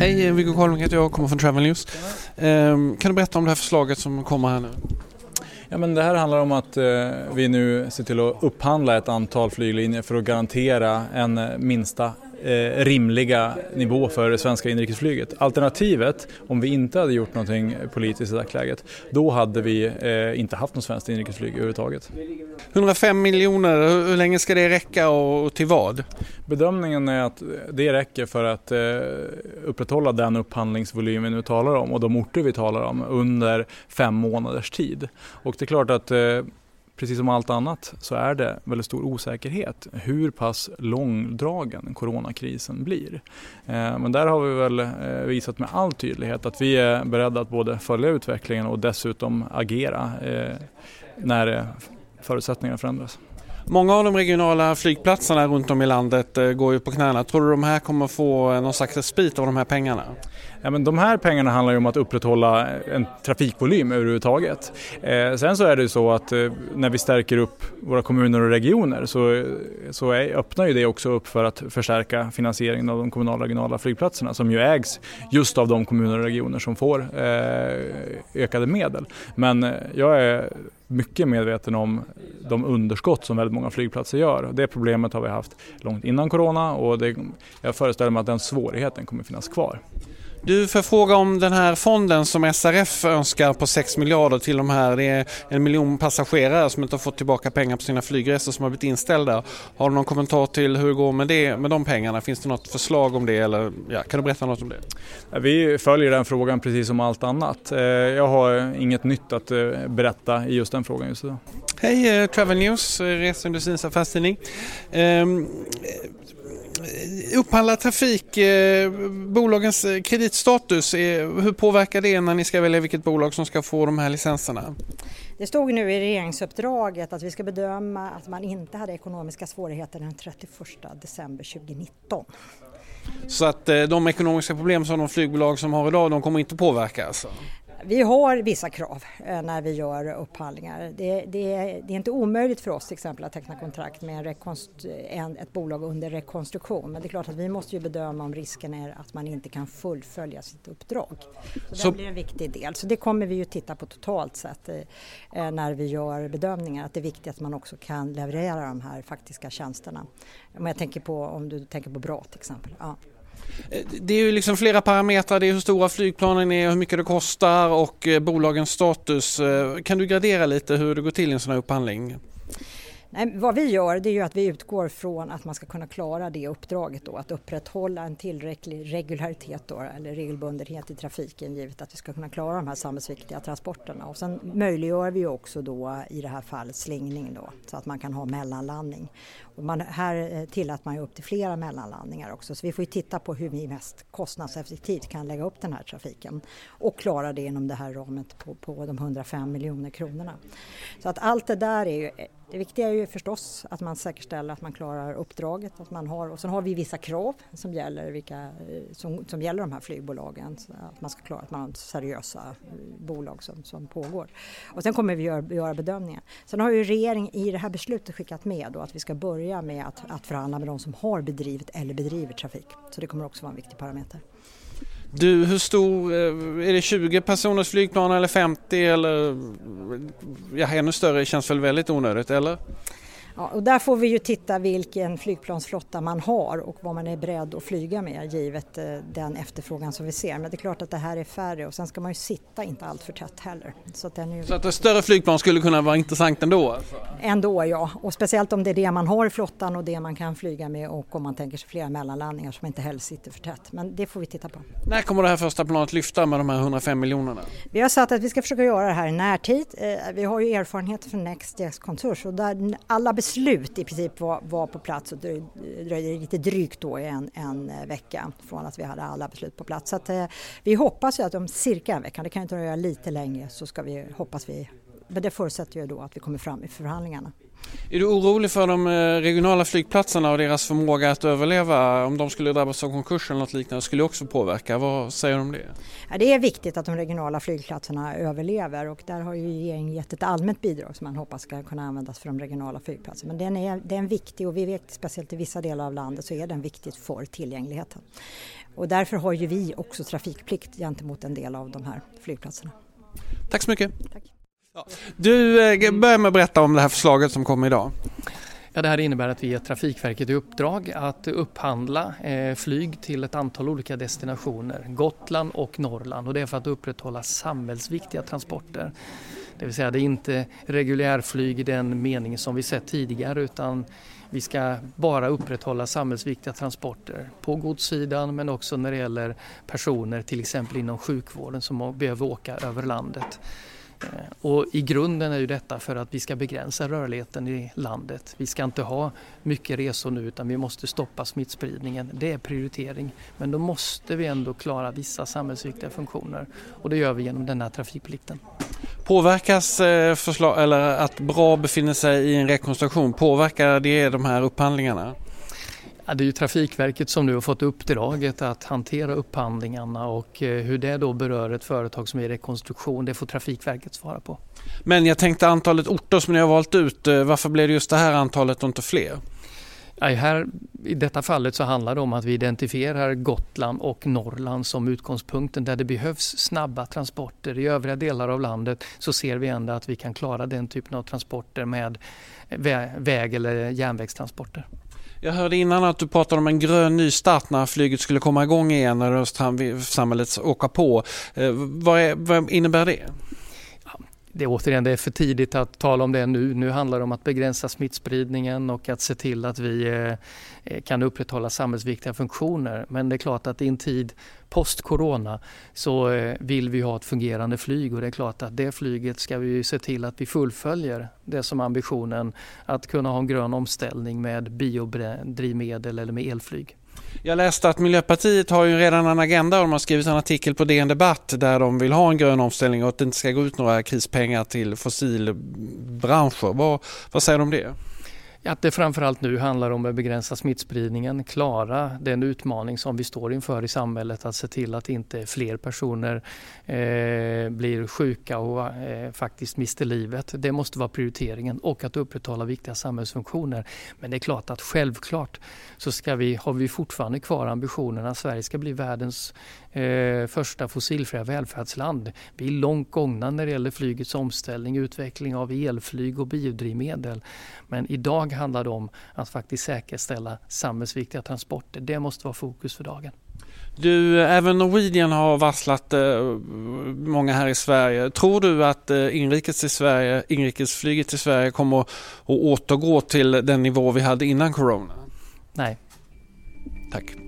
Hej, Viggo Carling heter jag och kommer från Travel News. Ehm, kan du berätta om det här förslaget som kommer här nu? Ja, men det här handlar om att eh, vi nu ser till att upphandla ett antal flyglinjer för att garantera en eh, minsta eh, rimliga nivå för det svenska inrikesflyget. Alternativet, om vi inte hade gjort någonting politiskt i dagsläget, då hade vi eh, inte haft något svenskt inrikesflyg överhuvudtaget. 105 miljoner, hur länge ska det räcka och till vad? Bedömningen är att det räcker för att eh, upprätthålla den upphandlingsvolym vi nu talar om och de orter vi talar om under fem månaders tid. Och det är klart att eh, precis som allt annat så är det väldigt stor osäkerhet hur pass långdragen coronakrisen blir. Eh, men där har vi väl eh, visat med all tydlighet att vi är beredda att både följa utvecklingen och dessutom agera eh, när förutsättningarna förändras. Många av de regionala flygplatserna runt om i landet går ju på knäna. Tror du de här kommer få någon slags respit av de här pengarna? Ja, men de här pengarna handlar ju om att upprätthålla en trafikvolym överhuvudtaget. Eh, sen så är det ju så att eh, när vi stärker upp våra kommuner och regioner så, så är, öppnar ju det också upp för att förstärka finansieringen av de kommunala och regionala flygplatserna som ju ägs just av de kommuner och regioner som får eh, ökade medel. Men eh, jag är mycket medveten om de underskott som väldigt många flygplatser gör. Det problemet har vi haft långt innan corona och det, jag föreställer mig att den svårigheten kommer finnas kvar. Du, får fråga om den här fonden som SRF önskar på 6 miljarder till de här. Det är en miljon passagerare som inte har fått tillbaka pengar på sina flygresor som har blivit inställda. Har du någon kommentar till hur det går med, det, med de pengarna? Finns det något förslag om det eller ja, kan du berätta något om det? Vi följer den frågan precis som allt annat. Eh, jag har inget nytt att eh, berätta i just den frågan just idag. Hej, eh, Travel News, reseindustrins affärstidning. Upphandlad trafik, eh, bolagens eh, kreditstatus, hur påverkar det när ni ska välja vilket bolag som ska få de här licenserna? Det stod nu i regeringsuppdraget att vi ska bedöma att man inte hade ekonomiska svårigheter den 31 december 2019. Så att eh, de ekonomiska problem som de flygbolag som har idag, de kommer inte påverka alltså? Vi har vissa krav eh, när vi gör upphandlingar. Det, det, det, är inte omöjligt för oss till exempel att teckna kontrakt med en ett bolag under rekonstruktion men det är klart att vi måste ju bedöma om risken är att man inte kan fullfölja sitt uppdrag. Så, Så... det blir en viktig del. Så det kommer vi ju titta på totalt sett eh, eh, när vi gör bedömningar att det är viktigt att man också kan leverera de här faktiska tjänsterna. Om jag tänker på om du tänker på bra till exempel. Ja. Eh, det är ju liksom flera parametrar. Det är hur stora flygplanen är, hur mycket det kostar och eh, bolagens status. Eh, kan du gradera lite hur det går till i en sån här upphandling? Nej, vad vi gör det är ju att vi utgår från att man ska kunna klara det uppdraget då, att upprätthålla en tillräcklig regularitet då, eller regelbundenhet i trafiken givet att vi ska kunna klara de här samhällsviktiga transporterna. Och sen möjliggör vi också då i det här fallet slingning då, så att man kan ha mellanlandning. Och man, här eh, tillät man ju upp till flera mellanlandningar också så vi får ju titta på hur vi mest kostnadseffektivt kan lägga upp den här trafiken och klara det inom det här ramet på, på de 105 miljoner kronorna. Så att allt det där är ju eh, det viktiga är ju förstås att man säkerställer att man klarar uppdraget. Att man har, och sen har vi vissa krav som gäller, vilka, eh, som, som gäller de här flygbolagen. Att man ska klara att man har seriösa eh, bolag som, som pågår. Och sen kommer vi göra, göra bedömningar. Sen har ju regeringen i det här beslutet skickat med då att vi ska börja med att, att förhandla med de som har bedrivit eller bedriver trafik. Så det kommer också vara en viktig parameter. Du, hur stor, eh, är det 20 personers flygplan eller 50 eller ja, ännu större känns väl väldigt onödigt eller? Ja, och där får vi ju titta vilken flygplansflotta man har och vad man är beredd att flyga med givet eh, den efterfrågan som vi ser. Men det är klart att det här är färre och sen ska man ju sitta inte allt för tätt heller. Så att, ju... så att ett större flygplan skulle kunna vara intressant ändå? Alltså. Ändå ja, och speciellt om det är det man har i flottan och det man kan flyga med och om man tänker sig flera mellanlandningar som inte heller sitter för tätt. Men det får vi titta på. När kommer det här första planet lyfta med de här 105 miljonerna? Vi har sagt att vi ska försöka göra det här i närtid. Eh, vi har ju erfarenheter från Next Jets Konturs och där alla beslut i princip var, var på plats och dröjde lite drygt då en, en eh, vecka från att vi hade alla beslut på plats. Så att, eh, vi hoppas ju att om cirka en vecka, det kan ju dröja lite längre, så ska vi, hoppas vi, men det förutsätter ju då att vi kommer fram i förhandlingarna. Är du orolig för de eh, regionala flygplatserna och deras förmåga att överleva? Om de skulle drabbas av konkurs eller något liknande skulle också påverka. Vad säger du om det? Ja, det är viktigt att de regionala flygplatserna överlever och där har ju regeringen gett ett allmänt bidrag som man hoppas ska kunna användas för de regionala flygplatserna. Men den är, den är viktig och vi vet speciellt i vissa delar av landet så är den viktigt för tillgängligheten. Och därför har ju vi också trafikplikt gentemot en del av de här flygplatserna. Tack så mycket. Tack. Du, eh, börjar med att berätta om det här förslaget som kom idag. Ja, det här innebär att vi ger Trafikverket i uppdrag att upphandla eh, flyg till ett antal olika destinationer, Gotland och Norrland och det är för att upprätthålla samhällsviktiga transporter. Det vill säga det är inte reguljärflyg i den mening som vi sett tidigare utan vi ska bara upprätthålla samhällsviktiga transporter på godssidan men också när det gäller personer till exempel inom sjukvården som behöver åka över landet. Eh, och I grunden är ju detta för att vi ska begränsa rörligheten i landet. Vi ska inte ha mycket resor nu utan vi måste stoppa smittspridningen. Det är prioritering. Men då måste vi ändå klara vissa samhällsviktiga funktioner och det gör vi genom den här trafikplikten. Påverkas eh, förslag, eller att BRA befinner sig i en rekonstruktion, påverkar det de här upphandlingarna? Ja, det är ju Trafikverket som nu har fått uppdraget att hantera upphandlingarna och eh, hur det då berör ett företag som är i rekonstruktion, det får Trafikverket svara på. Men jag tänkte antalet orter som ni har valt ut, eh, varför blev det just det här antalet och inte fler? Ja, här, I detta fallet så handlar det om att vi identifierar Gotland och Norrland som utgångspunkten där det behövs snabba transporter. I övriga delar av landet så ser vi ändå att vi kan klara den typen av transporter med väg eller järnvägstransporter. Jag hörde innan att du pratade om en grön nystart när flyget skulle komma igång igen när samhället åka på. Eh, vad, är, vad innebär det? Det är återigen det är för tidigt att tala om det nu. Nu handlar det om att begränsa smittspridningen och att se till att vi eh, eh, kan upprätthålla samhällsviktiga funktioner. Men det är klart att i en tid post-corona så eh, vill vi ha ett fungerande flyg och det är klart att det flyget ska vi se till att vi fullföljer det som ambitionen att kunna ha en grön omställning med biodrivmedel eller med elflyg. Jag läste att Miljöpartiet har ju redan en agenda och de har skrivit en artikel på DN Debatt där de vill ha en grön omställning och att det inte ska gå ut några krispengar till fossilbranscher. Vad, vad säger du om det? Att det framförallt nu handlar om att begränsa smittspridningen, klara den utmaning som vi står inför i samhället att se till att inte fler personer eh, blir sjuka och eh, faktiskt mister livet. Det måste vara prioriteringen och att upprätthålla viktiga samhällsfunktioner. Men det är klart att självklart så ska vi, har vi fortfarande kvar ambitionen att Sverige ska bli världens eh, första fossilfria välfärdsland. Vi är långt gångna när det gäller flygets omställning, utveckling av elflyg och biodrivmedel. Men idag handlar det om att faktiskt säkerställa samhällsviktiga transporter. Det måste vara fokus för dagen. Du, även Norwegian har varslat eh, många här i Sverige. Tror du att eh, inrikes i Sverige, inrikesflyget i Sverige kommer att återgå till den nivå vi hade innan corona? Nej. Tack.